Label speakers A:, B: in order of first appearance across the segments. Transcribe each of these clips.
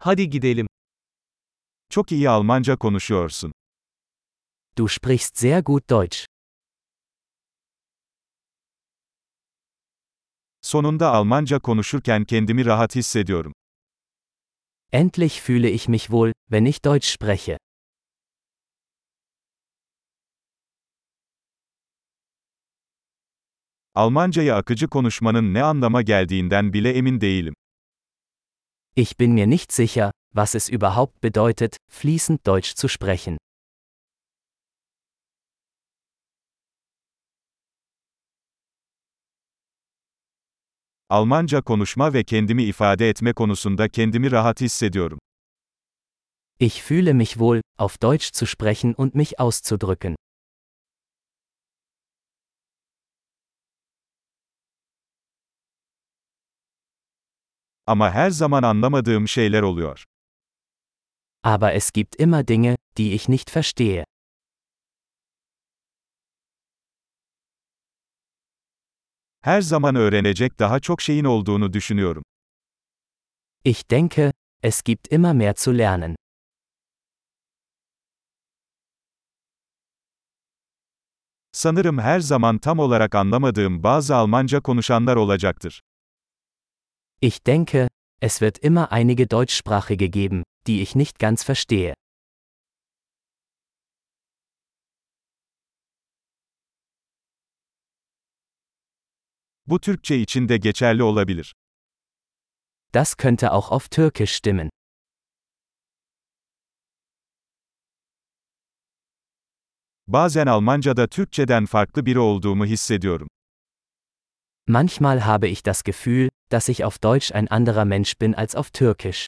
A: Hadi gidelim.
B: Çok iyi Almanca konuşuyorsun.
A: Du sprichst sehr gut Deutsch.
B: Sonunda Almanca konuşurken kendimi rahat hissediyorum.
A: Endlich fühle ich mich wohl, wenn ich Deutsch spreche.
B: Almancayı akıcı konuşmanın ne anlama geldiğinden bile emin değilim.
A: Ich bin mir nicht sicher, was es überhaupt bedeutet, fließend Deutsch zu sprechen.
B: Almanca konuşma ve kendimi ifade etme konusunda kendimi rahat hissediyorum.
A: Ich fühle mich wohl, auf Deutsch zu sprechen und mich auszudrücken.
B: Ama her zaman anlamadığım şeyler oluyor.
A: Aber es gibt immer Dinge, die ich nicht verstehe.
B: Her zaman öğrenecek daha çok şeyin olduğunu düşünüyorum.
A: Ich denke, es gibt immer mehr zu lernen.
B: Sanırım her zaman tam olarak anlamadığım bazı Almanca konuşanlar olacaktır.
A: Ich denke, es wird immer einige Deutschsprachige geben, die ich nicht ganz verstehe.
B: Bu Türkçe için de geçerli olabilir.
A: Das könnte auch auf Türkisch stimmen.
B: Bazen Almanca'da Türkçeden farklı biri olduğumu hissediyorum.
A: Manchmal habe ich das Gefühl, dass ich auf Deutsch ein anderer Mensch bin als auf Türkisch.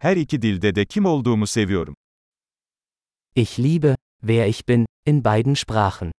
B: Her iki dilde de kim olduğumu seviyorum.
A: Ich liebe, wer ich bin, in beiden Sprachen.